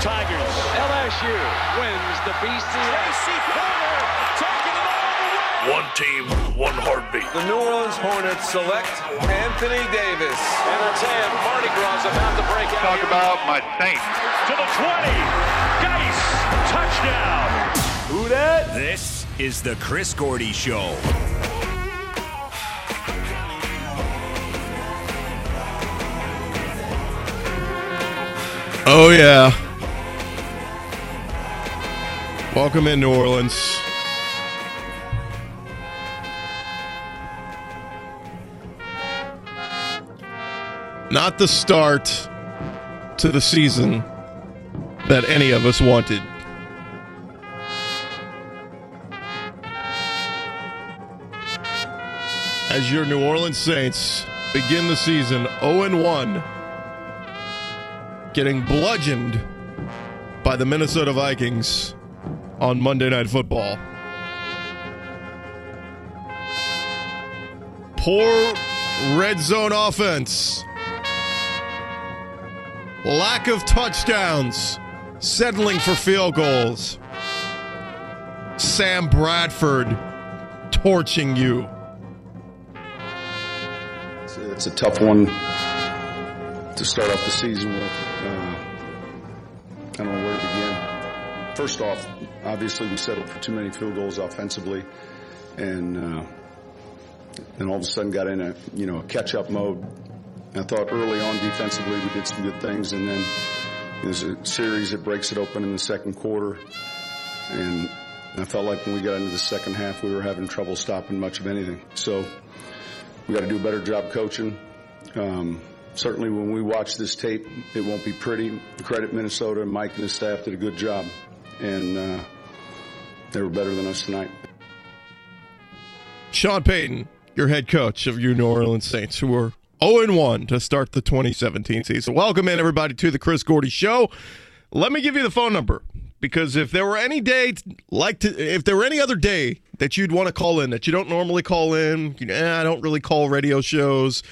Tigers. LSU wins the BCS. Casey Porter taking it all the way. One team, one heartbeat. The New Orleans Hornets select Anthony Davis. And I tell you, Mardi Gras about to break out. Talk here. about my Saints. to the 20. Geis, touchdown. Who that? This is the Chris Gordy Show. Oh, yeah. Welcome in, New Orleans. Not the start to the season that any of us wanted. As your New Orleans Saints begin the season 0 1 getting bludgeoned by the Minnesota Vikings on Monday Night Football. Poor red zone offense. Lack of touchdowns. Settling for field goals. Sam Bradford torching you. It's a, it's a tough one to start off the season with. Uh, I don't know where to begin. First off, obviously we settled for too many field goals offensively, and uh, and all of a sudden got in a you know a catch up mode. I thought early on defensively we did some good things, and then there's a series that breaks it open in the second quarter, and I felt like when we got into the second half we were having trouble stopping much of anything. So we got to do a better job coaching. Um, certainly when we watch this tape, it won't be pretty. Credit Minnesota, and Mike and his staff did a good job, and uh, they were better than us tonight. Sean Payton, your head coach of your New Orleans Saints, who were 0 1 to start the 2017 season. Welcome in, everybody, to the Chris Gordy Show. Let me give you the phone number because if there were any day like to, if there were any other day that you'd want to call in that you don't normally call in, you know, eh, I don't really call radio shows.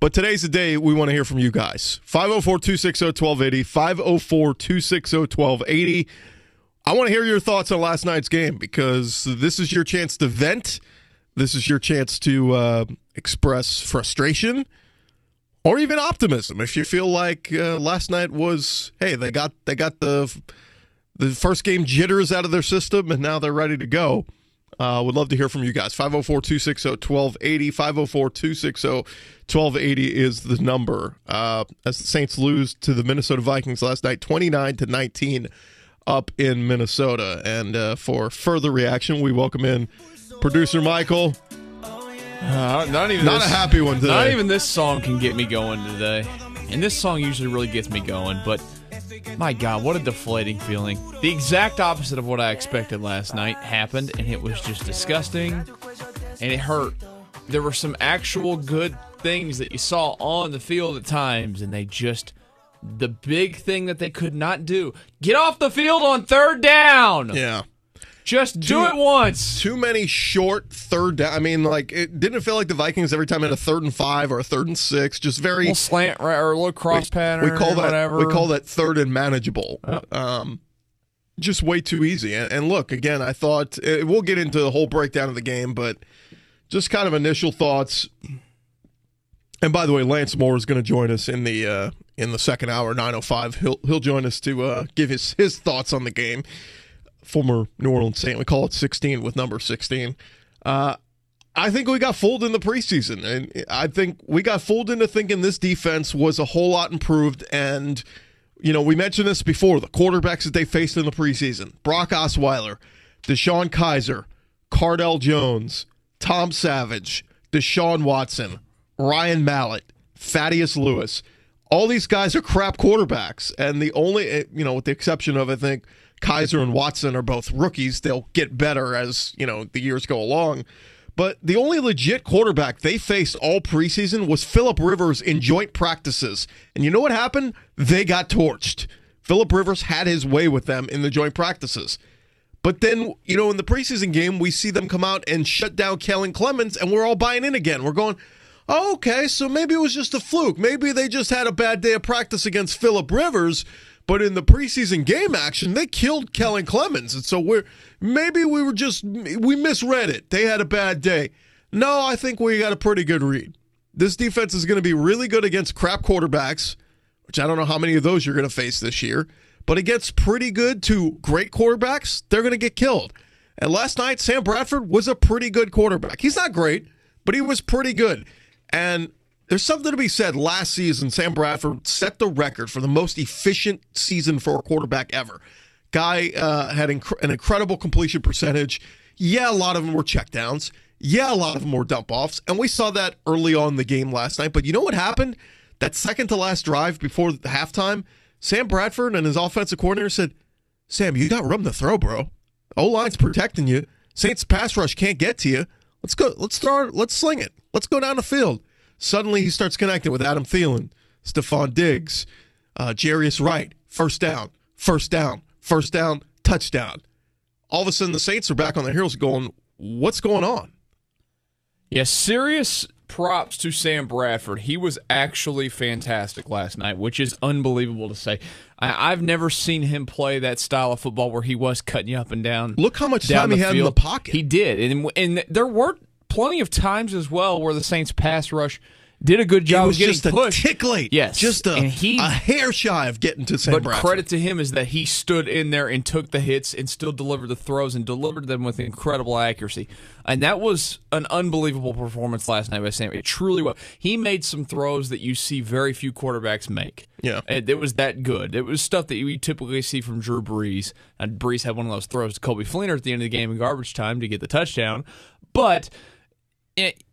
But today's the day we want to hear from you guys. 504 260 1280. 504 260 1280. I want to hear your thoughts on last night's game because this is your chance to vent. This is your chance to uh, express frustration or even optimism. If you feel like uh, last night was, hey, they got they got the the first game jitters out of their system and now they're ready to go. Uh, would love to hear from you guys. 504 260 1280. 504 260 1280 is the number. Uh, as the Saints lose to the Minnesota Vikings last night, 29 to 19 up in Minnesota. And uh, for further reaction, we welcome in producer Michael. Uh, not even Not this, a happy one today. Not even this song can get me going today. And this song usually really gets me going, but my God, what a deflating feeling. The exact opposite of what I expected last night happened, and it was just disgusting and it hurt. There were some actual good things that you saw on the field at times, and they just. The big thing that they could not do get off the field on third down. Yeah. Just do Too- it once. Too many short third down. I mean, like, it didn't feel like the Vikings every time had a third and five or a third and six. Just very. little slant right, or a little cross pattern. we call that whatever. we call that third and manageable. Um, just way too easy. And, and look, again, I thought eh, we'll get into the whole breakdown of the game, but just kind of initial thoughts. And by the way, Lance Moore is going to join us in the uh, in the second hour, nine oh five. He'll he'll join us to uh, give his his thoughts on the game. Former New Orleans Saint, we call it sixteen with number sixteen. Uh, I think we got fooled in the preseason, and I think we got fooled into thinking this defense was a whole lot improved. And you know, we mentioned this before: the quarterbacks that they faced in the preseason: Brock Osweiler, DeShone Kizer, Cardale Jones, Tom Savage, Deshaun Watson, Ryan Mallett, Thaddeus Lewis. All these guys are crap quarterbacks, and the only eh, you know, with the exception of I think Kizer and Watson are both rookies. They'll get better as you know the years go along. But the only legit quarterback they faced all preseason was Philip Rivers in joint practices. And you know what happened? They got torched. Philip Rivers had his way with them in the joint practices. But then, you know, in the preseason game, we see them come out and shut down Kellen Clemens, and we're all buying in again. We're going, oh, okay, so maybe it was just a fluke. Maybe they just had a bad day of practice against Philip Rivers. But in the preseason game action, they killed Kellen Clemens, and so we're maybe we were just we misread it. They had a bad day. No, I think we got a pretty good read. This defense is going to be really good against crap quarterbacks, which I don't know how many of those you're going to face this year. But it gets pretty good to great quarterbacks, they're going to get killed. And last night, Sam Bradford was a pretty good quarterback. He's not great, but he was pretty good. And there's something to be said. Last season, Sam Bradford set the record for the most efficient season for a quarterback ever. Guy uh, had inc- an incredible completion percentage. Yeah, a lot of them were checkdowns. Yeah, a lot of them were dump offs. And we saw that early on the game last night. But you know what happened? That second to last drive before halftime, Sam Bradford and his offensive coordinator said, Sam, you got room to throw, bro. O line's protecting you. Saints pass rush can't get to you. Let's go. Let's start. Let's sling it. Let's go down the field. Suddenly he starts connecting with Adam Thielen, Stefon Diggs, uh, Jarius Wright. First down, first down, first down, touchdown. All of a sudden the Saints are back on their heels going, what's going on? Yeah, serious props to Sam Bradford. He was actually fantastic last night, which is unbelievable to say. I, have never seen him play that style of football where he was cutting you up and down. Look how much time he had field. in the pocket. He did, and and there were plenty of times as well where the Saints pass rush did a good job it was just a pushed. tick late. Yes, just a, he, a hair shy of getting to Sam But Bradford. credit to him is that he stood in there and took the hits and still delivered the throws and delivered them with incredible accuracy. And that was an unbelievable performance last night by Sam. It truly was. He made some throws that you see very few quarterbacks make. Yeah, it, it was that good. It was stuff that you typically see from Drew Brees. And Brees had one of those throws to Coby Fleener at the end of the game in garbage time to get the touchdown. But it,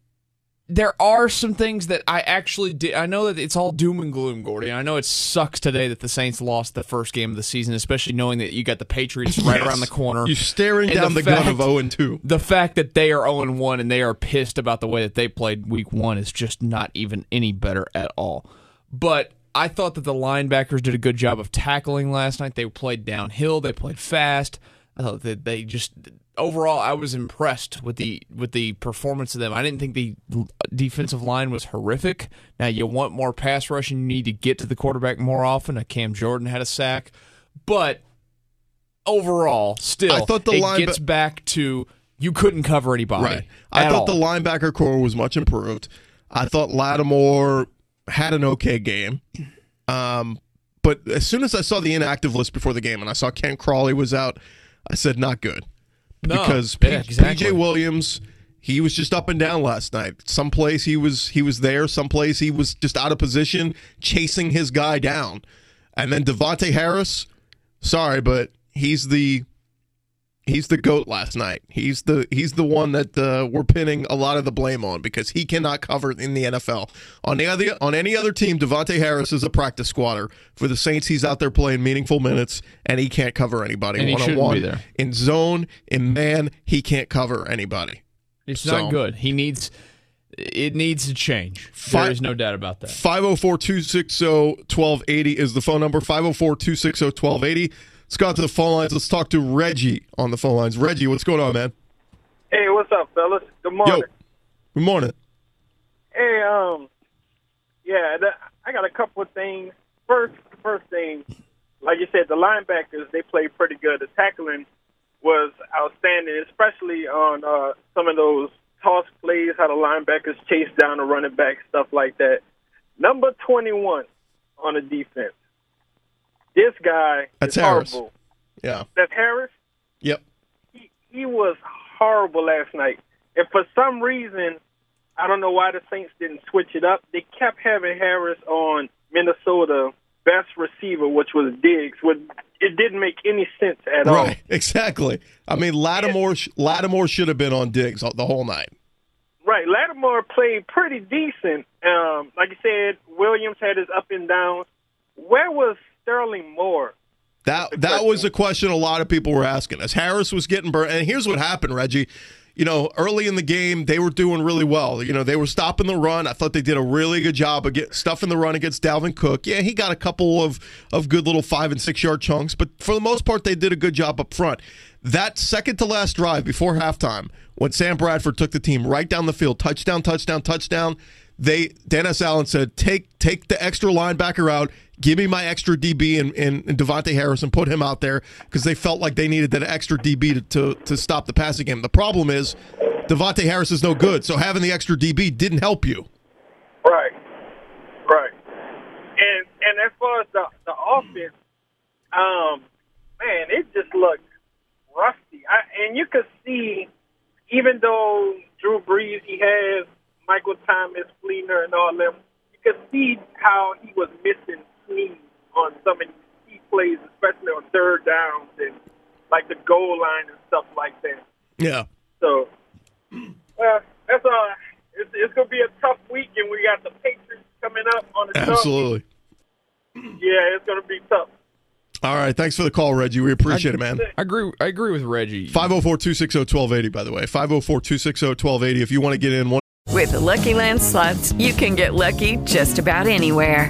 there are some things that I actually did. I know that it's all doom and gloom, Gordy. I know it sucks today that the Saints lost the first game of the season, especially knowing that you got the Patriots right yes. around the corner. You're staring and down the, the fact, gun of 0 and 2. The fact that they are 0 and 1 and they are pissed about the way that they played week one is just not even any better at all. But I thought that the linebackers did a good job of tackling last night. They played downhill, they played fast. I thought that they just overall, I was impressed with the with the performance of them. I didn't think the defensive line was horrific. Now you want more pass rush and you need to get to the quarterback more often. A Cam Jordan had a sack, but overall, still, I thought the it line gets back to you couldn't cover anybody. Right. I thought all. the linebacker core was much improved. I thought Lattimore had an okay game. Um, but as soon as I saw the inactive list before the game and I saw Ken Crawley was out, I said not good no. because yeah, exactly. PJ Williams he was just up and down last night. Some place he was he was there, some place he was just out of position chasing his guy down. And then De'Vante Harris, sorry, but he's the he's the goat last night. He's the he's the one that uh, we're pinning a lot of the blame on because he cannot cover in the NFL. On the other on any other team, De'Vante Harris is a practice squatter. For the Saints, he's out there playing meaningful minutes and he can't cover anybody one on one. In zone, in man, he can't cover anybody. It's So- not good. He needs it needs to change. Fi- there is no doubt about that. 504 260 1280 is the phone number 504 260 1280. Let's go out to the phone lines. Let's talk to Reggie on the phone lines. Reggie, what's going on, man? Hey, what's up, fellas? Good morning. Yo, good morning. Hey, um, yeah, the, I got a couple of things. First, first thing, like you said, the linebackers they played pretty good. The tackling was outstanding, especially on uh, some of those toss plays, how the linebackers chase down the running back, stuff like that. Number twenty-one on the defense. This guy That's is Harris. horrible. Yeah. That's Harris. Yep. he he was horrible last night. And for some reason, I don't know why the Saints didn't switch it up. They kept having Harris on Minnesota best receiver, which was Diggs. Would it didn't make any sense at all. Right. Exactly. I mean, Lattimore sh- Lattimore should have been on Diggs the whole night. Right, Lattimore played pretty decent. Um, like you said, Williams had his up and downs. Where was Sterling Moore? That that was a question a lot of people were asking as Harris was getting burned. And here's what happened, Reggie. You know, early in the game, they were doing really well. You know, they were stopping the run. I thought they did a really good job of get stuffing the run against Dalvin Cook. Yeah, he got a couple of of good little five and six yard chunks, but for the most part, they did a good job up front. That second to last drive before halftime, when Sam Bradford took the team right down the field, touchdown, touchdown, touchdown. They Dennis Allen said, "Take take the extra linebacker out. Give me my extra DB and, and, and De'Vante Harris and put him out there because they felt like they needed that extra DB to, to to stop the passing game. The problem is De'Vante Harris is no good, so having the extra DB didn't help you. Right, right. And and as far as the the offense, um, man, it just looked rusty. I, and you could see, even though Drew Brees, he has Michael Thomas, Fleener, and all them, you could see how he was missing swings on some of these key plays, especially on third downs and like the goal line and stuff like that. Yeah. So, well, that's all. It's, it's going to be a tough week, and we got the Patriots coming up on the show. Absolutely. Yeah, it's going to be tough. All right. Thanks for the call, Reggie. We appreciate it, man. I agree. I agree with Reggie. 504 260 1280, by the way. 504 260 1280. If you want to get in, one. With the Lucky Land slots, you can get lucky just about anywhere.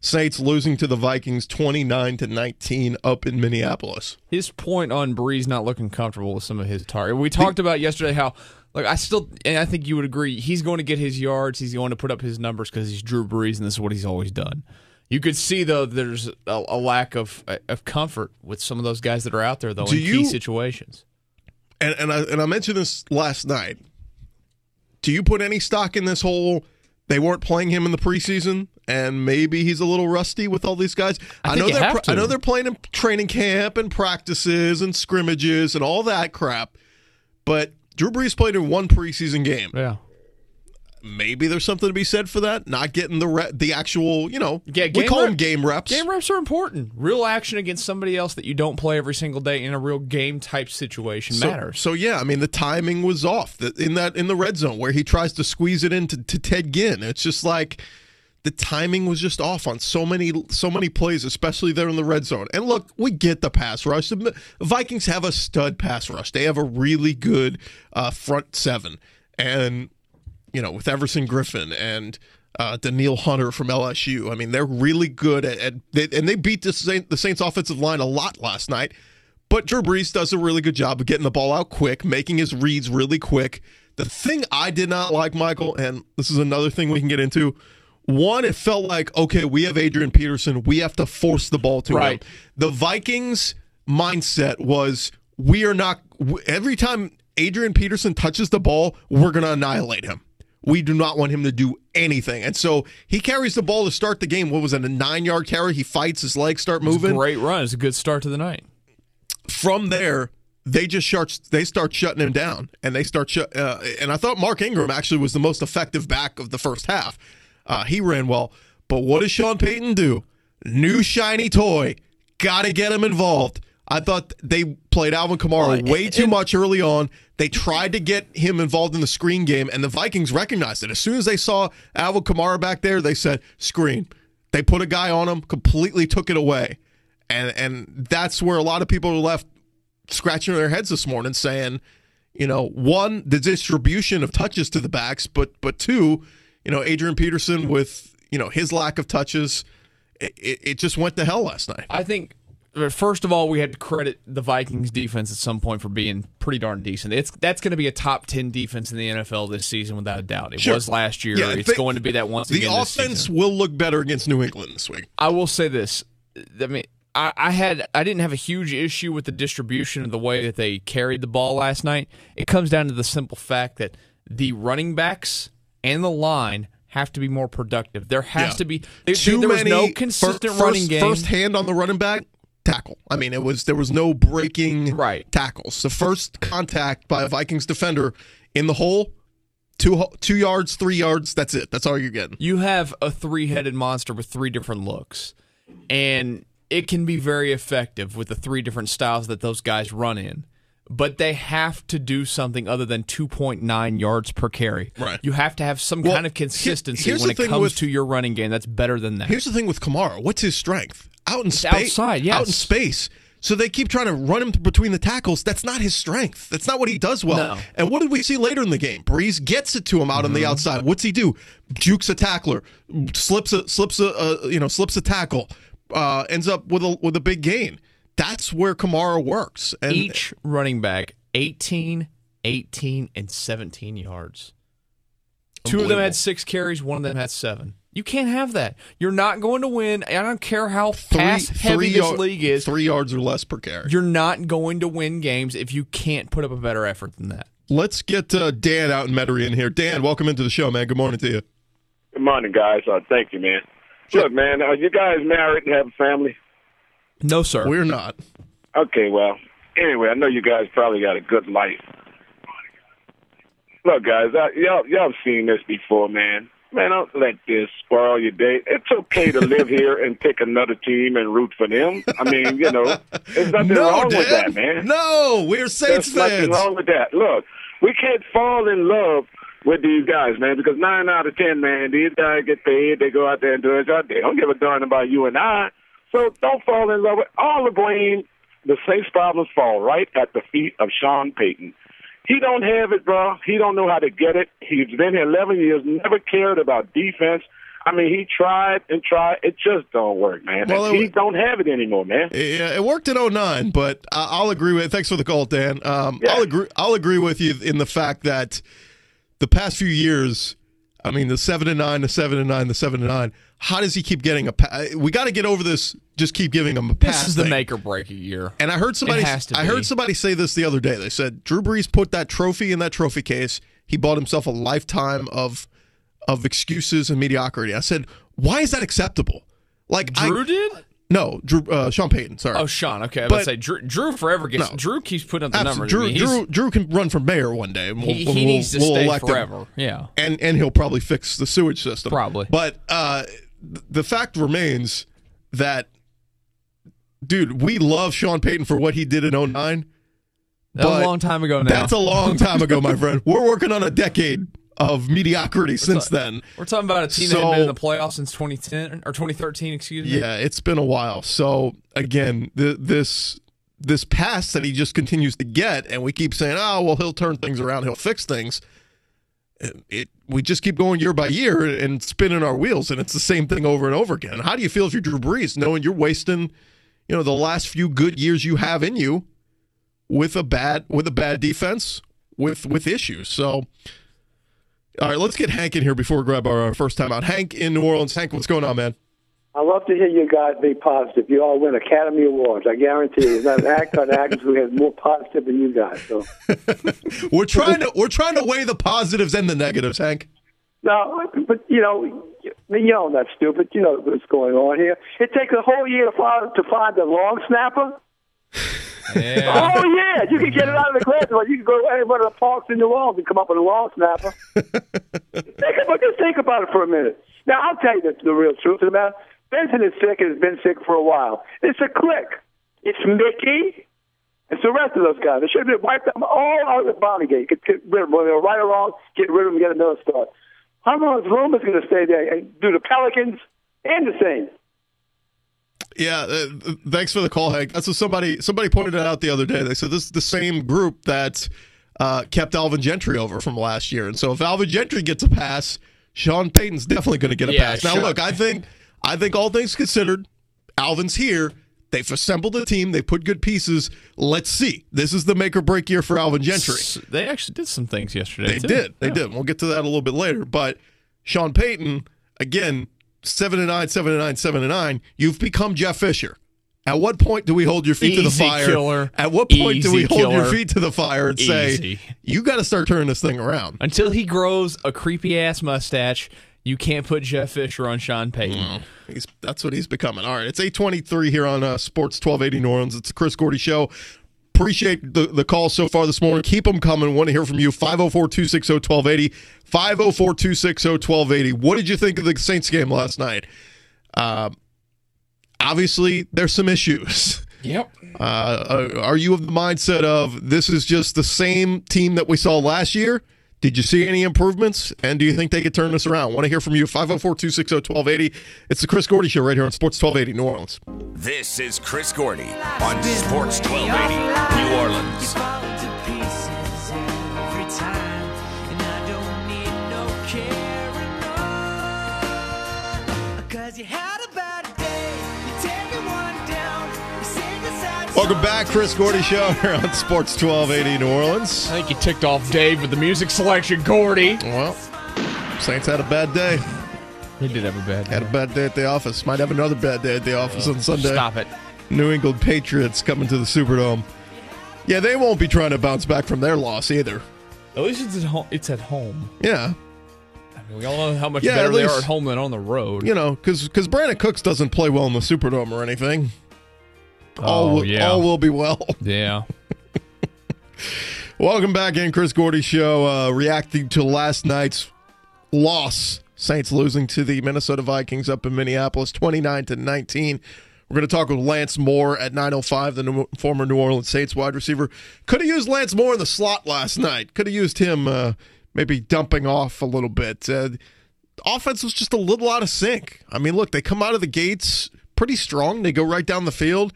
Saints losing to the Vikings 29 to 19 up in Minneapolis. His point on Brees not looking comfortable with some of his target. We talked about yesterday how, like, I still, and I think you would agree, he's going to get his yards. He's going to put up his numbers because he's Drew Brees, and this is what he's always done. You could see though there's a, a lack of of comfort with some of those guys that are out there though Do in you- key situations. And and I and I mentioned this last night. Do you put any stock in this whole they weren't playing him in the preseason and maybe he's a little rusty with all these guys? I think know they're have I know they're playing in training camp and practices and scrimmages and all that crap. But Drew Brees played in one preseason game. Yeah. Maybe there's something to be said for that. Not getting the re- the actual, you know, Yeah, we call rep- them game reps. Game reps are important. Real action against somebody else that you don't play every single day in a real game type situation so, matters. So yeah, I mean the timing was off in that in the red zone where he tries to squeeze it into to Ted Ginn. It's just like the timing was just off on so many so many plays, especially there in the red zone. And look, we get the pass rush. The Vikings have a stud pass rush. They have a really good uh, front seven, and you know with Everson Griffen and. Uh, Danielle Hunter from LSU. I mean, they're really good at, at they, and they beat the Saint, the Saints offensive line a lot last night. But Drew Brees does a really good job of getting the ball out quick, making his reads really quick. The thing I did not like, Michael, and this is another thing we can get into. One, it felt like okay, we have Adrian Peterson, we have to force the ball to Right. him. The Vikings mindset was we are not every time Adrian Peterson touches the ball, we're going to annihilate him. We do not want him to do anything. And so he carries the ball to start the game. What was it, a nine yard carry? He fights, his legs start It's a moving great run. It's a good start to the night. from there, they just start they start shutting him down, and they start shut. Uh, and I thought Mark Ingram actually was the most effective back of the first half. Uh, he ran well, but what does Sean Payton do? New shiny toy, got to get him involved. I thought they played Alvin Kamara way too much early on. They tried to get him involved in the screen game, and the Vikings recognized it. As soon as they saw Alvin Kamara back there, they said, screen. They put a guy on him, completely took it away. And and that's where a lot of people are left scratching their heads this morning saying, you know, one, the distribution of touches to the backs, but but two, you know, Adrian Peterson with, you know, his lack of touches, it, it, it just went to hell last night. I think first of all, we had to credit the Vikings defense at some point for being pretty darn decent. It's that's going to be a top ten defense in the NFL this season without a doubt. It Sure. was last year. Yeah, it's they- going to be that once The offense will look better against New England this week. I will say this. I mean, I, I had I didn't have a huge issue with the distribution of the way that they carried the ball last night. It comes down to the simple fact that the running backs and the line have to be more productive. There has Yeah. to be there, Too there was many no consistent first, running game. First hand on the running back tackle. I mean, it was there was no breaking Right. tackles. The first contact by a Vikings defender in the hole, two two yards, three yards. That's it. That's all you're getting. you have a three-headed monster with three different looks, and it can be very effective with the three different styles that those guys run in. But they have to do something other than 2.9 yards per carry. Right. You have to have some Well, kind of consistency when it comes with- to your running game. That's better than that. Here's the thing with Kamara. What's his strength? Out in It's space. outside, yes. Out in space. So they keep trying to run him between the tackles. That's not his strength. That's not what he does well. No. And what did we see later in the game? Brees gets it to him out on the outside. What's he do? Jukes a tackler, slips a slips a uh, you know slips a tackle, uh, ends up with a with a big gain. That's where Kamara works. And Each running back 18, 18, and 17 yards. Two of them had six carries, one of them had seven. You can't have that. You're not going to win. I don't care how three, pass heavy three this yard- league is. three yards or less per carry. You're not going to win games if you can't put up a better effort than that. Let's get uh, Dan out in Metairie in here. Dan, welcome into the show, man. Good morning to you. Good morning, guys. Uh, thank you, man. Look, man, are you guys married and have a family? No, sir. We're not. Okay, well, anyway, I know you guys probably got a good life. Look, guys, I, y'all y'all have seen this before, man. Man, don't let this spoil your day. It's okay to live here and pick another team and root for them. I mean, you know, there's nothing No, wrong with that, man. No, we're Saints There's nothing wrong with that. Look, we can't fall in love with these guys, man, because nine out of ten, man, these guys get paid, they go out there and do their job. They don't give a darn about you and I. So don't fall in love with all the blame. The Saints problems fall right at the feet of Sean Payton. He don't have it, bro. He don't know how to get it. He's been here 11 years, never cared about defense. I mean, he tried and tried. It just don't work, man. Well, he don't have it anymore, man. Yeah, it worked in 09, but I'll agree with. Thanks for the call, Dan. Um, I'll agree. I'll agree with you in the fact that the past few years, I mean, the seven and nine, the seven and nine, the seven and nine. How does he keep getting a? Pa- we got to get over this. Just keep giving him a pass. This is the thing. make or break a year. And I heard somebody. To I heard somebody say this the other day. They said Drew Brees put that trophy in that trophy case. He bought himself a lifetime of of excuses and mediocrity. I said, why is that acceptable? Like Drew I, did? No, Drew. Uh, Sean Payton. Sorry. Oh, Sean. Okay, I was But- to say Drew, Drew forever gets. No. Drew keeps putting up the numbers. Drew, I mean, Drew, Drew can run for mayor one day. We'll, He- we'll- needs to we'll stay elect him. forever. Yeah. and and he'll probably fix the sewage system. Probably. But uh, the fact remains that, dude, we love Sean Payton for what he did in 09. That was a long time ago now. That's a long time ago, my friend. We're working on a decade of mediocrity since then. We're talking about a team that So- had been in the playoffs since 2010 or 2013. Excuse me. Yeah, it's been a while. So again, th- this this pass that he just continues to get, and we keep saying, "Oh, well, he'll turn things around, he'll fix things." It, we just keep going year by year and spinning our wheels, and it's the same thing over and over again. How do you feel if you're Drew Brees, knowing you're wasting, you know, the last few good years you have in you with a bad with a bad defense with with issues? So. All right, let's get Hank in here before we grab our first time out. Hank in New Orleans. Hank, what's going on, man? I love to hear you guys be positive. You all win Academy Awards. I guarantee you. There's not an actor or an actress who has more positive than you guys. So We're trying to we're trying to weigh the positives and the negatives, Hank. no, but you know, you you know I'm not stupid. You know what's going on here. It takes a whole year to find to find the long snapper. Yeah. Oh yeah, you can get it out of the glass. Or you can go to any one of the parks in New Orleans and come up with a long snapper. think about just think about it for a minute. Now I'll tell you the, the real truth of the matter. Benson is sick and has been sick for a while. It's a click. It's Mickey. It's the rest of those guys. They should have been wiped them all out of the bounty gate. Get, get rid of them. When they were right or wrong, get rid of them and get another start. How long is Loomis going to stay there and do the Pelicans and the Saints? Yeah, uh, thanks for the call, Hank. That's what somebody somebody pointed it out the other day. They said this is the same group that uh, kept Alvin Gentry over from last year, and so if Alvin Gentry gets a pass, Sean Payton's definitely going to get a Yeah, pass. Now, sure. look, I think I think all things considered, Alvin's here. They've assembled a team. They put good pieces. Let's see. This is the make or break year for Alvin Gentry. They actually did some things yesterday. They too. did. They Yeah. did. We'll get to that a little bit later. But Sean Payton, again, seven and nine, seven and nine, seven and nine. You've become Jeff Fisher. At what point do we hold your feet to the fire? killer. At what point do we Easy hold your feet to the fire and say, you got to start turning this thing around? Until he grows a creepy ass mustache, you can't put Jeff Fisher on Sean Payton. He's that's what he's becoming. All right, it's eight twenty three here on uh, Sports twelve eighty New Orleans. It's the Chris Gordy Show. Appreciate the, the calls so far this morning. Keep them coming. Want to hear from you. 504 260 1280. 504 260 1280. What did you think of the Saints game last night? Uh, obviously, there's some issues. Yep. Uh, are you of the mindset of this is just the same team that we saw last year? Did you see any improvements? And do you think they could turn this around? Want to hear from you. 504 260 1280. It's the Chris Gordy Show right here on Sports 1280 New Orleans. This is Chris Gordy on Sports 1280 New Orleans. Welcome back, Chris Gordy Show here on Sports 1280 New Orleans. I think you ticked off Dave with the music selection, Gordy. Well, Saints had a bad day. He did have a bad day. Had a bad day at the office. Might have another bad day at the office on Sunday. Stop it. New England Patriots coming to the Superdome. Yeah, they won't be trying to bounce back from their loss either. At least it's at home. It's at home. Yeah, I mean, we all know how much Yeah, better at they are at home than on the road. you know, because because Brandin Cooks doesn't play well in the Superdome or anything. All Oh, will, yeah. all will be well. Yeah. Welcome back in, Chris Gordy Show, uh, reacting to last night's loss. Saints losing to the Minnesota Vikings up in Minneapolis, twenty nine to nineteen. We're going to talk with Lance Moore at nine oh five, the new, former New Orleans Saints wide receiver. Could have used Lance Moore in the slot last night. Could have used him, uh, maybe dumping off a little bit. Uh, offense was just a little out of sync. I mean, look, they come out of the gates pretty strong. They go right down the field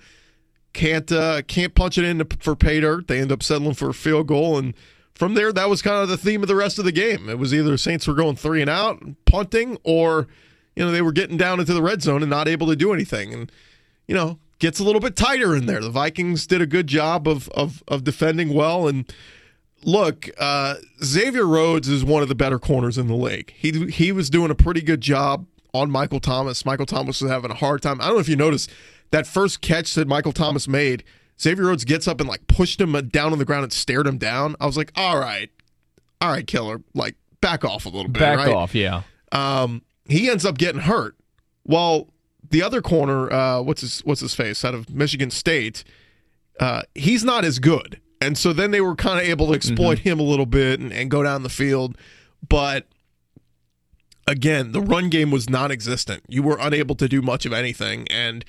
can't uh, can't punch it in for pay dirt. They end up settling for a field goal, and from there, that was kind of the theme of the rest of the game. It was either Saints were going three and out, punting, or you know they were getting down into the red zone and not able to do anything. And you know gets a little bit tighter in there. The Vikings did a good job of of, of defending well and. Look, uh, Xavier Rhodes is one of the better corners in the league. He he was doing a pretty good job on Michael Thomas. Michael Thomas was having a hard time. I don't know if you noticed that first catch that Michael Thomas made. Xavier Rhodes gets up and like pushed him down on the ground and stared him down. I was like, all right, all right, killer, like back off a little bit. Back right? off, yeah. Um, he ends up getting hurt. Well, the other corner, uh, what's his what's his face out of Michigan State, uh, he's not as good, and so then they were kind of able to exploit him a little bit and, and go down the field, but again, the run game was non-existent. You were unable to do much of anything, and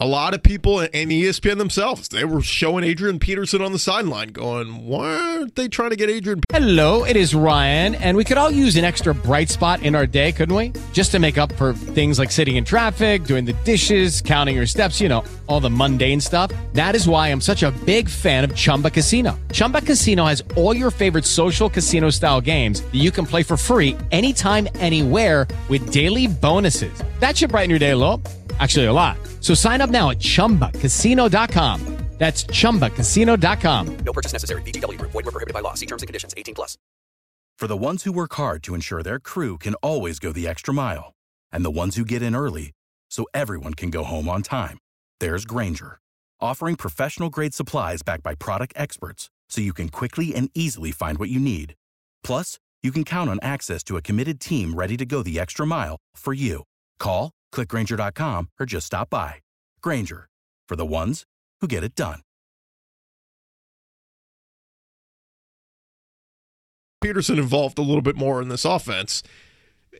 a lot of people and ESPN themselves, they were showing Adrian Peterson on the sideline, going, "Why aren't they trying to get Adrian?" Hello, it is Ryan, and we could all use an extra bright spot in our day, couldn't we? Just to make up for things like sitting in traffic, doing the dishes, counting your steps, you know, all the mundane stuff. That is why I'm such a big fan of Chumba Casino. Chumba Casino has all your favorite social casino style games that you can play for free anytime, anywhere with daily bonuses. That should brighten your day a little. Actually, a lot. So sign up now at chumbacasino.com. That's chumbacasino.com. No purchase necessary. VGW Group. Void were prohibited by law. See terms and conditions. 18 plus. For the ones who work hard to ensure their crew can always go the extra mile, and the ones who get in early so everyone can go home on time, there's Grainger, offering professional grade supplies backed by product experts, so you can quickly and easily find what you need. Plus, you can count on access to a committed team ready to go the extra mile for you. Call, clickgrainger.com, or just stop by. Grainger, for the ones who get it done. Peterson involved a little bit more in this offense.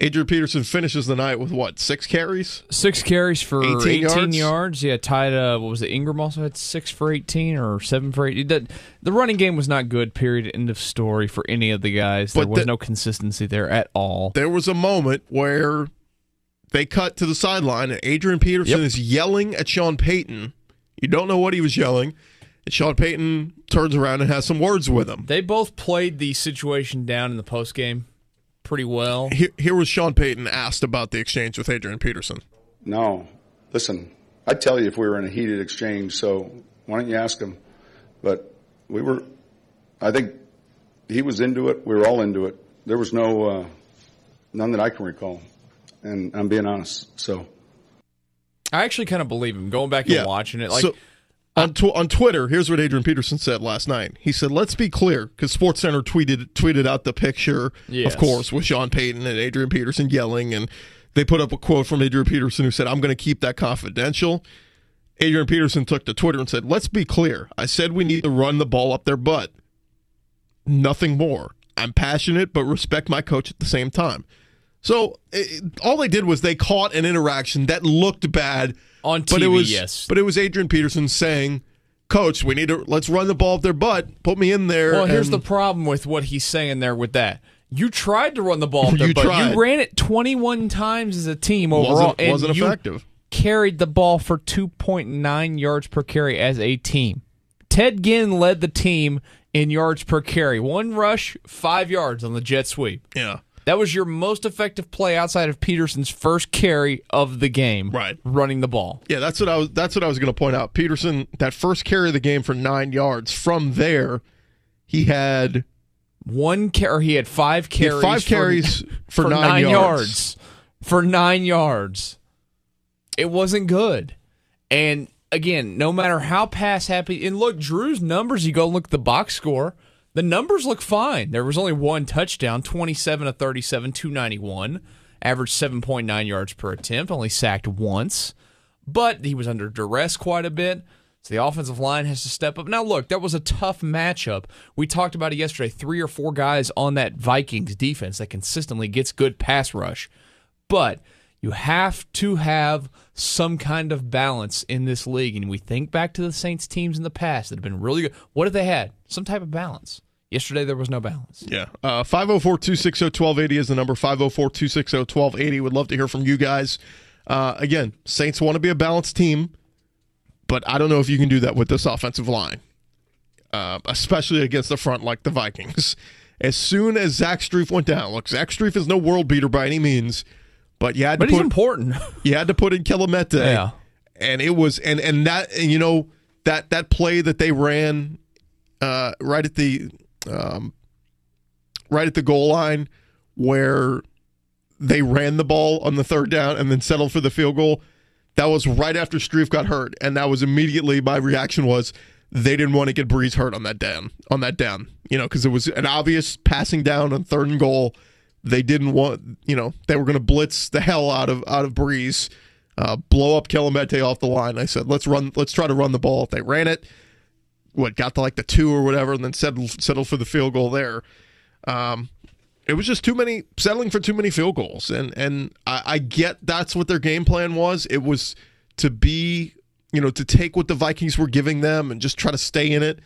Adrian Peterson finishes the night with what six carries? Six carries for 18 18, yards? yards. Yeah, tied. Uh, what was it? Ingram also had six for 18 or seven for 18. The, the running game was not good. Period. End of story for any of the guys. There was the- no consistency there at all. There was a moment where they cut to the sideline and Adrian Peterson Yep. is yelling at Sean Payton. You don't know what he was yelling. And Sean Payton turns around and has some words with him. They both played the situation down in the post game pretty well. Here, here was Sean Payton asked about the exchange with Adrian Peterson. No. Listen, I'd tell you if we were in a heated exchange, so why don't you ask him? But we were, I think he was into it. We were all into it. There was no, uh, none that I can recall. And I'm being honest. So, I actually kind of believe him. Going back and watching it, like so, on tw- on Twitter, here's what Adrian Peterson said last night. He said, "Let's be clear," because SportsCenter tweeted tweeted out the picture, Yes. of course, with Sean Payton and Adrian Peterson yelling, and they put up a quote from Adrian Peterson who said, "I'm going to keep that confidential." Adrian Peterson took to Twitter and said, "Let's be clear. I said we need to run the ball up their butt. Nothing more. I'm passionate, but respect my coach at the same time." So it, all they did was they caught an interaction that looked bad on but it TV, was yes. but it was Adrian Peterson saying, "Coach, we need to let's run the ball up their butt. Put me in there." Well, here's the problem with what he's saying there with that. You tried to run the ball, You tried. you ran it 21 times as a team Wasn't- overall, and wasn't you effective. Carried the ball for 2.9 yards per carry as a team. Ted Ginn led the team in yards per carry. One rush, five yards on the jet sweep. Yeah. That was your most effective play outside of Peterson's first carry of the game. Right. Running the ball. Yeah, that's what I was. That's what I was going to point out. Peterson, that first carry of the game for nine yards. From there, he had one carry. He had five He had carries. five for- carries for nine yards. yards. For nine yards. It wasn't good. And again, no matter how pass happy, and look, Drew's numbers. You go look at the box score. The numbers look fine. There was only one touchdown, 27 to 37, 291, average 7.9 yards per attempt, only sacked once. But he was under duress quite a bit. So the offensive line has to step up. Now, look, that was a tough matchup. We talked about it yesterday. Three or four guys on that Vikings defense that consistently gets good pass rush. But you have to have some kind of balance in this league. And we think back to the Saints teams in the past that have been really good. What have they had? Some type of balance. Yesterday, there was no balance. Yeah. Uh, 504 260 1280 is the number. 504 260 1280. Would love to hear from you guys. Uh, again, Saints want to be a balanced team, but I don't know if you can do that with this offensive line, uh, especially against the front like the Vikings. As soon as Zach Strief went down, look, Zach Strief is no world beater by any means, but you had to But he's important. you had to put in Kelemete. Yeah. And it was and and that and you know that that play that they ran uh, right at the um, right at the goal line where they ran the ball on the third down and then settled for the field goal. That was right after Strief got hurt, and that was immediately my reaction was they didn't want to get Brees hurt on that down on that down. You know, because it was an obvious passing down on third and goal. They didn't want you know they were going to blitz the hell out of out of Brees, uh, blow up Kelemete off the line. I said let's run let's try to run the ball. They ran it what got to like the two or whatever, and then settled settled for the field goal there. Um, it was just too many settling for too many field goals, and and I, I get that's what their game plan was. It was to be you know to take what the Vikings were giving them and just try to stay in it.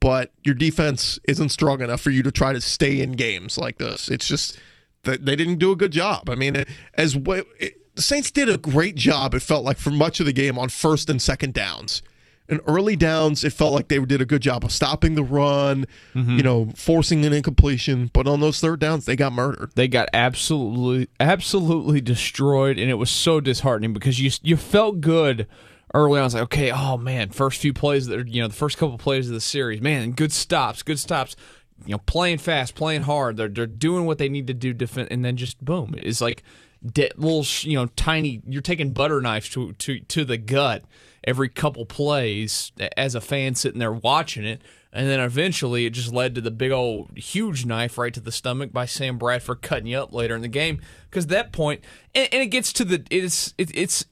But your defense isn't strong enough for you to try to stay in games like this. It's just that they didn't do a good job. I mean, as it, the Saints did a great job. It felt like for much of the game on first and second downs and early downs, it felt like they did a good job of stopping the run, mm-hmm. you know, forcing an incompletion. But on those third downs, they got murdered. They got absolutely, absolutely destroyed, and it was so disheartening because you you felt good early on. It's like, okay, oh man, first few plays that are, you know the first couple plays of the series, man, good stops, good stops. You know, playing fast, playing hard. They're they're doing what they need to do, defend, and then just boom, it's like de- little, you know, tiny. You're taking butter knives to to to the gut every couple plays as a fan sitting there watching it. And then eventually it just led to the big old huge knife right to the stomach by Sam Bradford cutting you up later in the game. Because that point, and, and it gets to the it's it, it's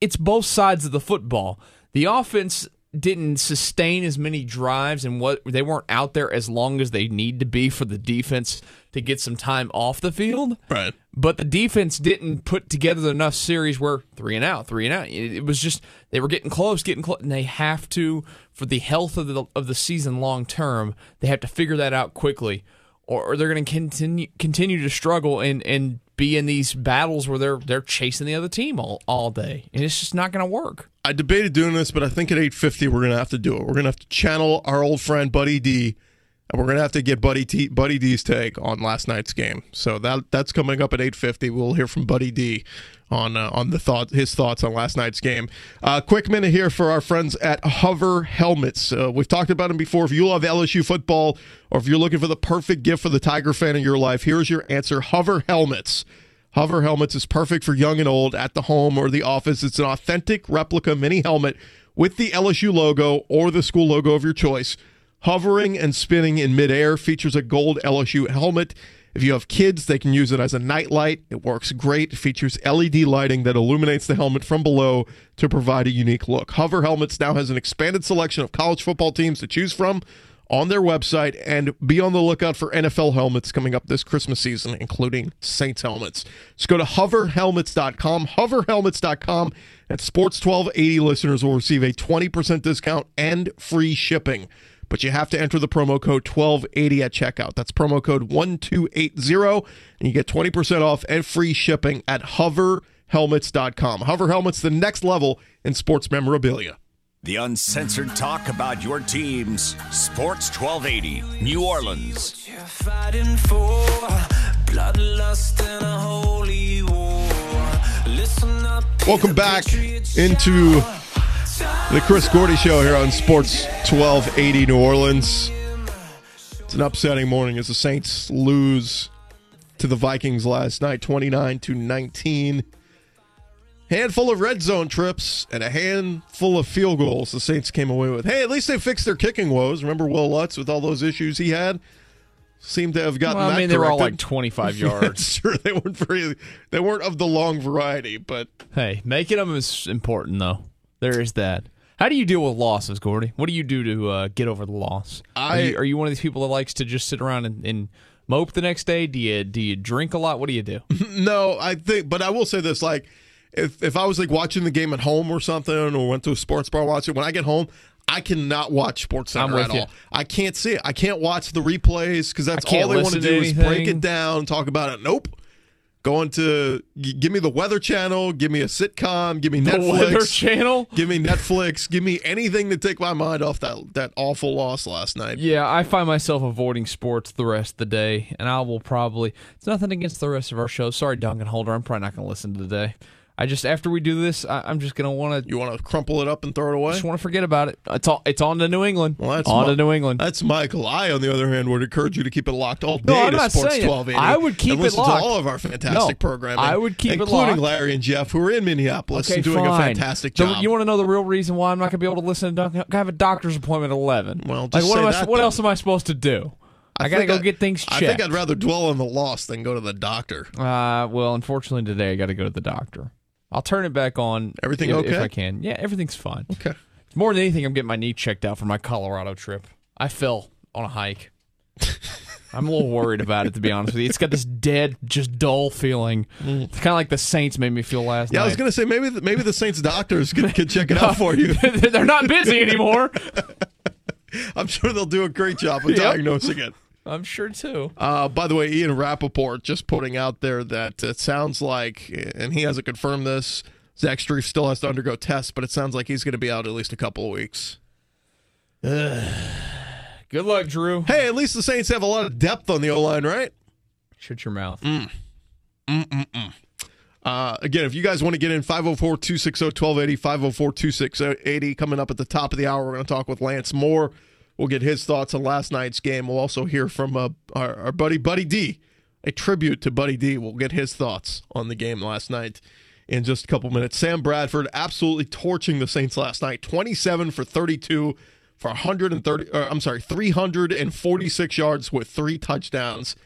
it's both sides of the football. The offense didn't sustain as many drives and what they weren't out there as long as they need to be for the defense to get some time off the field. Right. But the defense didn't put together enough series where three and out, three and out. It, was just they were getting close, getting close, and they have to for the health of the of the season long term. They have to figure that out quickly, or, or they're going to continue continue to struggle and and be in these battles where they're they're chasing the other team all, all day, and it's just not going to work. I debated doing this, but I think at 850 we're gonna have to do it. We're gonna have to channel our old friend Buddy D, and we're gonna have to get Buddy T, Buddy D's take on last night's game. So that that's coming up at 850. We'll hear from Buddy D on uh, on the thought his thoughts on last night's game. Uh, quick minute here for our friends at Hover Helmets. Uh, we've talked about them before. If you love LSU football, or if you're looking for the perfect gift for the Tiger fan in your life, here's your answer: Hover Helmets. Hover Helmets is perfect for young and old at the home or the office. It's an authentic replica mini helmet with the LSU logo or the school logo of your choice. Hovering and spinning in midair features a gold LSU helmet. If you have kids, they can use it as a nightlight. It works great. It features LED lighting that illuminates the helmet from below to provide a unique look. Hover Helmets now has an expanded selection of college football teams to choose from on their website and be on the lookout for NFL helmets coming up this Christmas season, including Saints helmets. Just go to hoverhelmets.com, hoverhelmets.com, and Sports 1280 listeners will receive a 20% discount and free shipping but you have to enter the promo code 1280 at checkout. That's promo code 1280, and you get 20% off and free shipping at hoverhelmets.com. Hover Helmets, the next level in sports memorabilia. The uncensored talk about your teams. Sports 1280, New Orleans. Welcome back into the Chris Gordy Show here on Sports 1280 New Orleans. It's an upsetting morning as the Saints lose to the Vikings last night, 29 to 19. Handful of red zone trips and a handful of field goals the Saints came away with. Hey, at least they fixed their kicking woes. Remember Will Lutz with all those issues he had? Seemed to have gotten. Well, I mean, they were all like 25 yards. sure, they weren't very. They weren't of the long variety, but Hey, making them is important, though. There is that. How do you deal with losses, Gordy? What do you do to uh, get over the loss? I- are, you, are you one of these people that likes to just sit around and, and mope the next day? Do you do you drink a lot? What do you do? no, I think, but I will say this: like, if if I was like watching the game at home or something, or went to a sports bar watch it, when I get home, I cannot watch Sports Center at you. all. I can't see it. I can't watch the replays because that's all they want to do is break it down, talk about it. Nope. Going to g- give me the Weather Channel, give me a sitcom, give me The Netflix, Weather Channel? give me Netflix, give me anything to take my mind off that that awful loss last night. Yeah, I find myself avoiding sports the rest of the day, and I will probably. It's nothing against the rest of our show. Sorry, Duncan Holder. I'm probably not going to listen to today. I just after we do this, I, I'm just going to want to. You want to crumple it up and throw it away? Just want to forget about it. It's all. It's on to New England. Well, that's on to New England. That's Michael. I, on the other hand, would encourage you to keep it locked all day No, I'm to not Sports 1280. I would keep and it locked. to all of our fantastic No, programming. I would keep it including. Larry and Jeff, who are in Minneapolis Okay, and doing fine. a fantastic So job. you want to know the real reason why I'm not going to be able to listen to Duncan? I have a doctor's appointment at 11. Well, like what am I? What else am I supposed to do? I, got to go I- get things checked. I think I'd rather dwell on the loss than go to the doctor. Uh, well, unfortunately today I got to go to the doctor. I'll turn it back on. Everything if, okay? If I can. Yeah, everything's fine. Okay. More than anything, I'm getting my knee checked out for my Colorado trip. I fell on a hike. I'm a little worried about it, to be honest with you. It's got this dead, just dull feeling. It's kind of like the Saints made me feel last Mm. Yeah, I was going to say maybe the, maybe the Saints doctors could, could check it out for you. They're not busy anymore. I'm sure they'll do a great job of Yep. diagnosing it. I'm sure too. Uh, by the way, Ian Rapoport just putting out there that it sounds like, and he hasn't confirmed this, Zach Strief still has to undergo tests, but it sounds like he's going to be out at least a couple of weeks. Good luck, Drew. Hey, at least the Saints have a lot of depth on the O line, right? Shut your mouth. Mm. Mm-mm-mm. Uh, again, if you guys want to get in, 504 260 1280, 504 260 coming up at the top of the hour. We're going to talk with Lance Moore. We'll get his thoughts on last night's game. We'll also hear from uh, our, our buddy, Buddy D, a tribute to Buddy D. We'll get his thoughts on the game last night in just a couple minutes. Sam Bradford absolutely torching the Saints last night 27 for 32 for 130, or, I'm sorry, 346 yards with three touchdowns.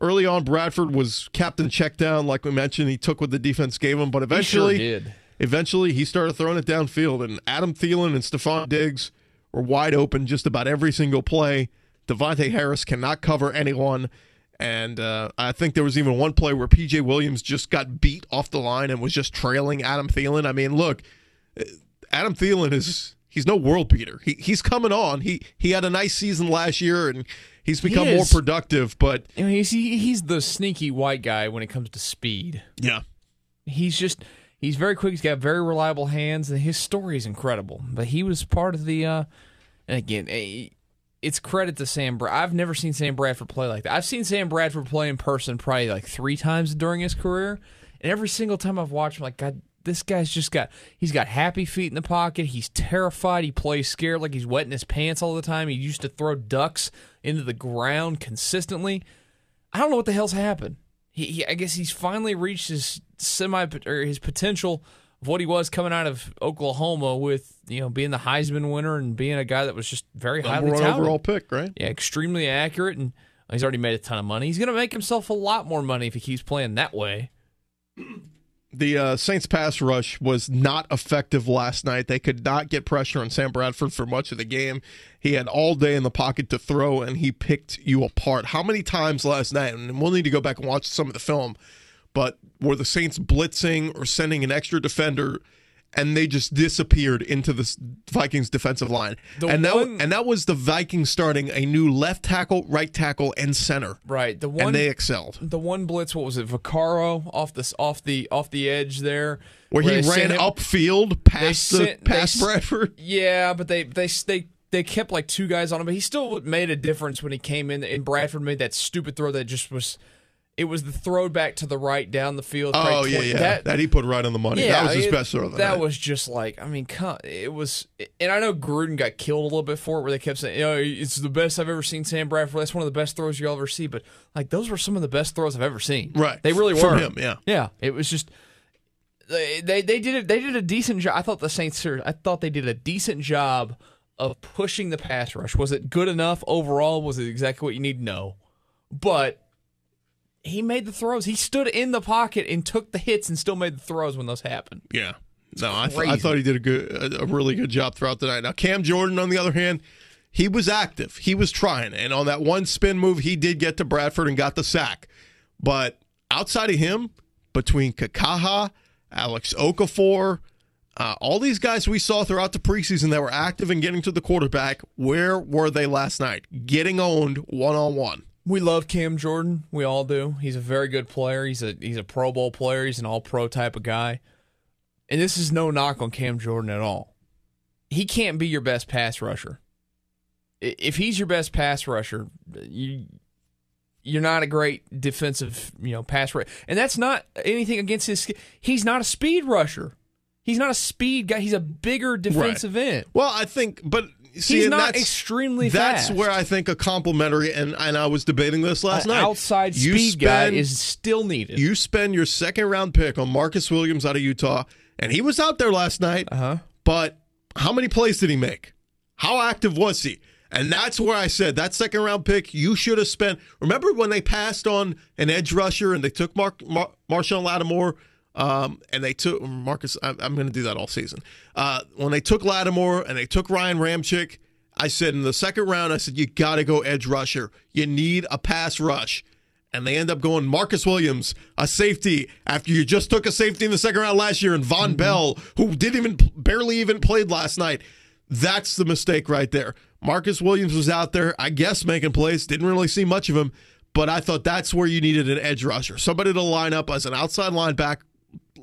Early on, Bradford was captain check down, like we mentioned. He took what the defense gave him, but eventually, did. eventually he started throwing it downfield. And Adam Thielen and Stefon Diggs were wide open just about every single play. De'Vante Harris cannot cover anyone. And uh, I think there was even one play where PJ Williams just got beat off the line and was just trailing Adam Thielen. I mean, look, uh, Adam Thielen is he's no world beater. He he's coming on. He he had a nice season last year and he's become more productive, but I mean, he's he, he's the sneaky white guy when it comes to speed. yeah. He's just he's very quick. He's got very reliable hands, and his story is incredible. But he was part of the. uh And again, eh, it's credit to Sam. Bra- I've never seen Sam Bradford play like that. I've seen Sam Bradford play in person probably like three times during his career, and every single time I've watched him, like God, this guy's just got he's got happy feet in the pocket. He's terrified. He plays scared, like he's wetting his pants all the time. He used to throw ducks into the ground consistently. I don't know what the hell's happened. He he, I guess he's finally reached his semi or his potential of what he was coming out of Oklahoma with you know being the Heisman winner and being a guy that was just very Number highly touted. overall pick, right? Yeah, extremely accurate, and he's already made a ton of money. He's going to make himself a lot more money if he keeps playing that way. The uh, Saints pass rush was not effective last night. They could not get pressure on Sam Bradford for much of the game. He had all day in the pocket to throw, and he picked you apart. How many times last night? And we'll need to go back and watch some of the film. But were the Saints blitzing or sending an extra defender, and they just disappeared into the Vikings defensive line? The and that one- and that was the Vikings starting a new left tackle, right tackle, and center. Right. The one and they excelled. The one blitz, what was it? Vaccaro off this off the off the edge there, Where he ran upfield past the sent- they past Bradford. Yeah, but they they they they kept like two guys on him, but he still made a difference when he came in. And Bradford made that stupid throw that just was. It was the throw back to the right down the field. Oh yeah, yeah. That, That, he put right on the money. yeah, that was his it- best throw. That night. was just like I mean, come- it was. And I know Gruden got killed a little bit for it, where they kept saying, "You know, it's the best I've ever seen Sam Bradford. That's one of the best throws you'll ever see." But like those were some of the best throws I've ever seen. Right. They really were From him, yeah. yeah. It was just they they, they did it. They did a decent job. I thought the Saints. I thought they did a decent job of pushing the pass rush. Was it good enough overall? Was it exactly what you need? No, but he made the throws. He stood in the pocket and took the hits and still made the throws when those happened. Yeah. No, I, th- I thought he did a good, a, a really good job throughout the night. Now Cam Jordan, on the other hand, he was active. He was trying, and on that one spin move, he did get to Bradford and got the sack. But outside of him, between Kikaha, Alex Okafor, uh, all these guys we saw throughout the preseason that were active and getting to the quarterback, where were they last night? Getting owned one on one. We love Cam Jordan. We all do. He's a very good player. He's a he's a Pro Bowl player. He's an All Pro type of guy. And this is no knock on Cam Jordan at all. He can't be your best pass rusher. If he's your best pass rusher, you you're not a great defensive, you know, pass rusher. And that's not anything against his. He's not a speed rusher. He's not a speed guy. He's a bigger defensive end. Well, I think, but see, He's not extremely That's fast. where I think a complimentary, and and I was debating this last An night. outside You speed guy spend- is still needed. You spend your second round pick on Marcus Williams out of Utah, and he was out there last night. Uh-huh. But how many plays did he make? How active was he? And that's where I said that second round pick you should have spent. Remember when they passed on an edge rusher and they took Mark Mar- Marshon Lattimore, um, and they took Marcus. I'm, I'm going to do that all season. Uh, when they took Lattimore and they took Ryan Ramczyk, I said in the second round, I said you got to go edge rusher. You need a pass rush. And they end up going Marcus Williams, a safety, after you just took a safety in the second round last year, and Vonn Bell, who didn't even barely even played last night. That's the mistake right there. Marcus Williams was out there, I guess, making plays. Didn't really see much of him, but I thought that's where you needed an edge rusher, somebody to line up as an outside linebacker,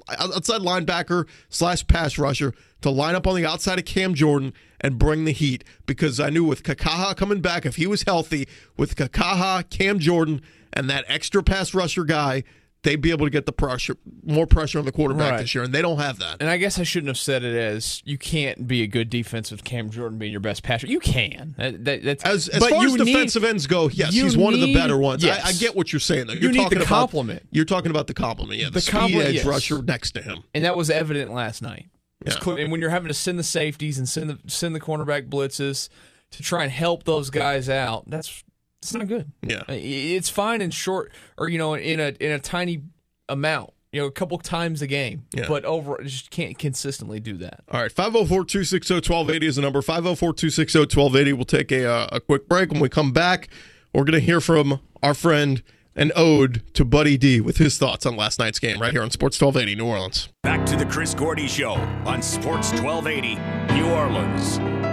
outside linebacker slash pass rusher to line up on the outside of Cam Jordan and bring the heat. Because I knew with Kikaha coming back, if he was healthy, with Kikaha, Cam Jordan, and that extra pass rusher guy, they'd be able to get the pressure, more pressure on the quarterback Right. this year, and they don't have that. And I guess I shouldn't have said it as you can't be a good defense with Cam Jordan being your best passer. You can. That, that, that's, As, as but far as you need- defensive ends go, yes, you he's one of the better ones. yes. I, I get what you're saying. Though. You You're need talking the about, compliment. You're talking about the compliment. Yeah, the, The speed edge yes. rusher next to him. and that was evident last night. Yeah. And when you're having to send the safeties and send the send the cornerback blitzes to try and help those guys out, that's it's not good. Yeah. It's fine in short or you know in a in a tiny amount, you know, a couple times a game, Yeah. but over just can't consistently do that. All right, 504 260 1280 is the number. 504 260 1280. We'll take a, uh, a quick break. When we come back, we're going to hear from our friend, an ode to Buddy D with his thoughts on last night's game right here on Sports 1280 New Orleans. Back to the Chris Gordy Show on Sports 1280 New Orleans.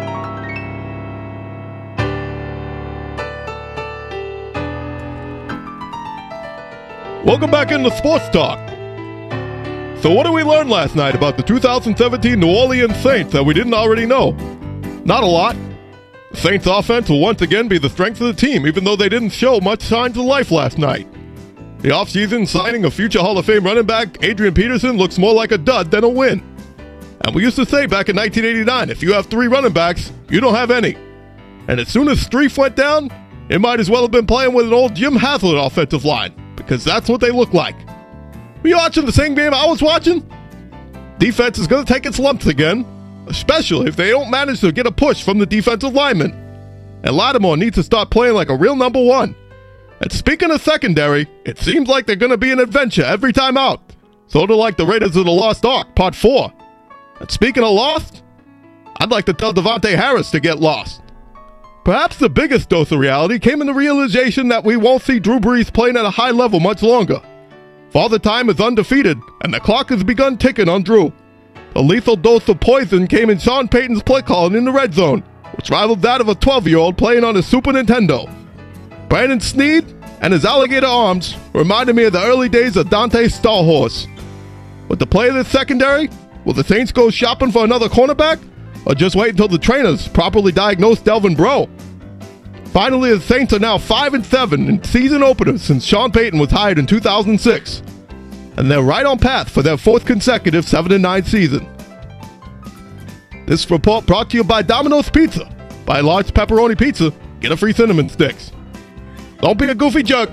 Welcome back into Sports Talk. So, what did we learn last night about the 2017 New Orleans Saints that we didn't already know? Not a lot. The Saints offense will once again be the strength of the team, even though they didn't show much signs of life last night. The offseason signing of future Hall of Fame running back Adrian Peterson looks more like a dud than a win. And we used to say back in 1989 if you have three running backs, you don't have any. And as soon as Strief went down, it might as well have been playing with an old Jim Haslett offensive line because that's what they look like. Were you watching the same game I was watching? Defense is going to take its lumps again, especially if they don't manage to get a push from the defensive linemen. And Lattimore needs to start playing like a real number one. And speaking of secondary, it seems like they're going to be an adventure every time out. Sort of like the Raiders of the Lost Ark, Part 4. And speaking of lost, I'd like to tell De'Vante Harris to get lost. Perhaps the biggest dose of reality came in the realization that we won't see Drew Brees playing at a high level much longer. Father Time is undefeated, and the clock has begun ticking on Drew. A lethal dose of poison came in Sean Payton's play calling in the red zone, which rivaled that of a 12 year old playing on a Super Nintendo. Brandon Sneed and his alligator arms reminded me of the early days of Dante Stallhorse. With the play of this secondary, will the Saints go shopping for another cornerback? Or just wait until the trainers properly diagnose Delvin Breaux. Finally, the Saints are now 5 and 7 in season openers since Sean Payton was hired in 2006. And they're right on path for their fourth consecutive 7 and 9 season. This report brought to you by Domino's Pizza. Buy large pepperoni pizza, get a free cinnamon sticks. Don't be a goofy jerk.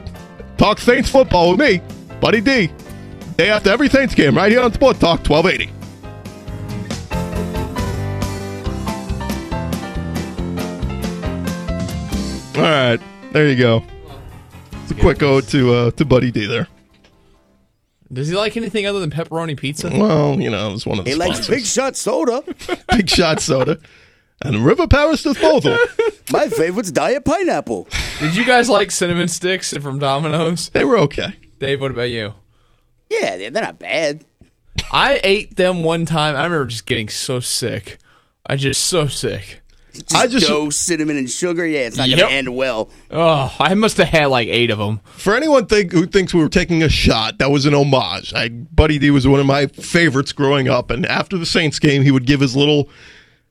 Talk Saints football with me, Buddy D. Day after every Saints game, right here on Sport Talk 1280. All right, there you go. It's a quick ode to uh, to Buddy D there. Does he like anything other than pepperoni pizza? Well, you know, it was one of the He likes sponsors. Big Shot soda. Big Shot soda and River Paris disposal. My favorite's Diet Pineapple. Did you guys like cinnamon sticks from Domino's? They were okay. Dave, what about you? Yeah, they're they're not bad. I ate them one time. I remember just getting so sick. I just so sick. Just I just- dough, cinnamon, and sugar. Yeah, it's not Yep. gonna end well. Oh, I must have had like eight of them. For anyone think, who thinks we were taking a shot, that was an homage. I, Buddy D was one of my favorites growing up, and after the Saints game, he would give his little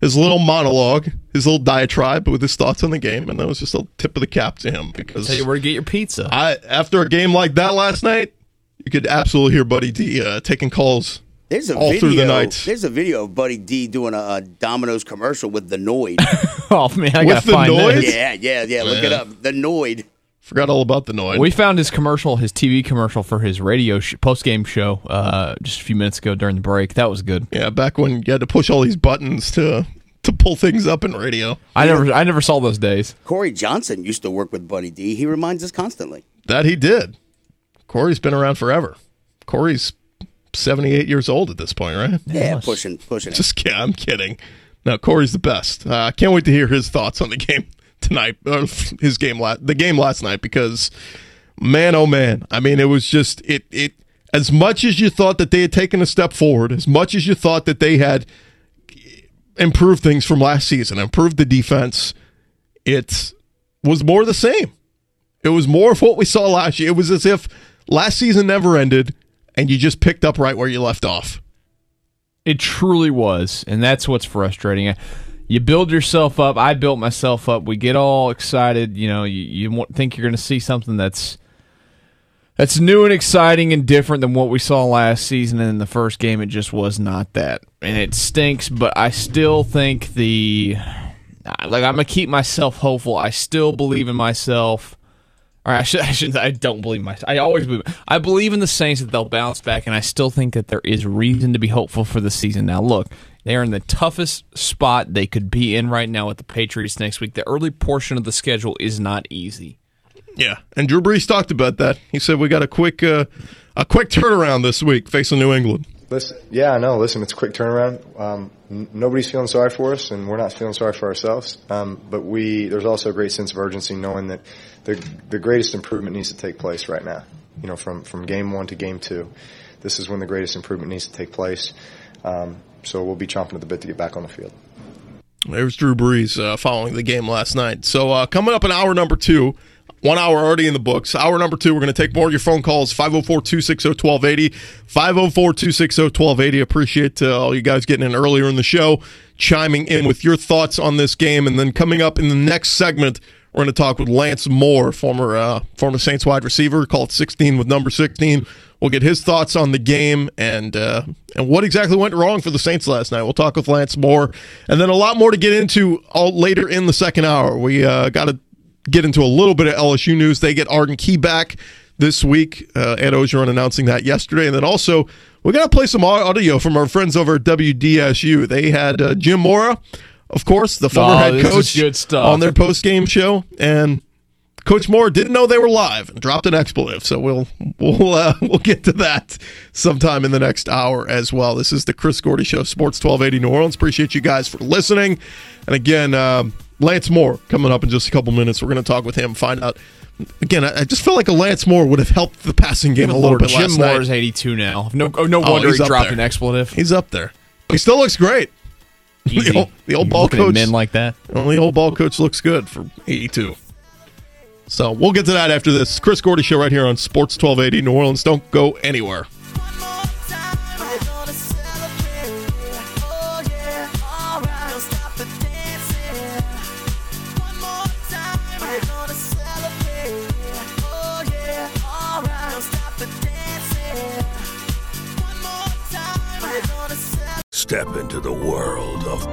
his little monologue, his little diatribe with his thoughts on the game, and that was just a tip of the cap to him because Tell you where to get your pizza. I after a game like that last night, you could absolutely hear Buddy D uh, taking calls There's a all video. through the night. There's a video of Buddy D doing a, a Domino's commercial with the Noid. oh man, I With gotta the find noise? this. yeah, yeah, yeah. Look it up. The Noid. Forgot all about the noise. We found his commercial, his TV commercial for his radio sh- post game show, uh, just a few minutes ago during the break. That was good. yeah, back when you had to push all these buttons to to pull things up in radio. I never, I never saw those days. Corey Johnson used to work with Buddy D. He reminds us constantly. That he did. Corey's been around forever. Corey's 78 years old at this point, right? Yeah, pushing, pushing. it. Just kidding. I'm kidding. No, Corey's the best. Uh, I can't wait to hear his thoughts on the game tonight. Or his game last the game last night because man, oh man. I mean, it was just it it as much as you thought that they had taken a step forward, as much as you thought that they had improved things from last season, improved the defense, it was more the same. It was more of what we saw last year. It was as if last season never ended and you just picked up right where you left off. It truly was, and that's what's frustrating. You build yourself up. I built myself up. We get all excited. You know, you, you think you're going to see something that's that's new and exciting and different than what we saw last season. And in the first game, it just was not that, and it stinks. But I still think the like I'm gonna keep myself hopeful. I still believe in myself. Or I should, I should, I don't believe myself. I always believe. I believe in the Saints that they'll bounce back, and I still think that there is reason to be hopeful for the season. Now, look, they are in the toughest spot they could be in right now with the Patriots next week. The early portion of the schedule is not easy. Yeah, and Drew Brees talked about that. He said we got a quick uh, a quick turnaround this week facing New England. Listen, yeah, I know. Listen, it's a quick turnaround. Um, n- nobody's feeling sorry for us, and we're not feeling sorry for ourselves. Um, but we, there's also a great sense of urgency knowing that the the greatest improvement needs to take place right now. You know, from from game one to game two, this is when the greatest improvement needs to take place. Um, so we'll be chomping at the bit to get back on the field. There's Drew Brees uh, following the game last night. So uh, coming up in hour number two, one hour already in the books. Hour number two, we're going to take more of your phone calls, 504-260-1280, 504-260-1280. Appreciate uh, all you guys getting in earlier in the show, chiming in with your thoughts on this game. And then coming up in the next segment, we're going to talk with Lance Moore, former uh, former Saints wide receiver, called 16 with number 16. We'll get his thoughts on the game and uh, and what exactly went wrong for the Saints last night. We'll talk with Lance Moore, and then a lot more to get into all later in the second hour. We uh, got to get into a little bit of LSU news. They get Arden Key back this week. Uh, Ed Orgeron announcing that yesterday. And then also, we're going to play some audio from our friends over at WDSU. They had uh, Jim Mora, of course, the former Oh, head coach, good stuff. on their post game show. And Coach Mora didn't know they were live and dropped an expletive. So we'll we'll uh, we'll get to that sometime in the next hour as well. This is the Chris Gordy Show, Sports 1280 New Orleans. Appreciate you guys for listening. And again, um, Lance Moore coming up in just a couple minutes. We're going to talk with him, find out. Again, I I just felt like a Lance Moore would have helped the passing game a little Lord, bit Jim last Mora night. is 82 now. No, oh, no Oh, wonder he's he dropped there. an expletive. He's up there. He still looks great. Easy. The old, the old ball coach. men like that. Well, the old ball coach looks good for 82. So we'll get to that after this. Chris Gordy Show right here on Sports 1280 New Orleans. Don't go anywhere. Step into the world of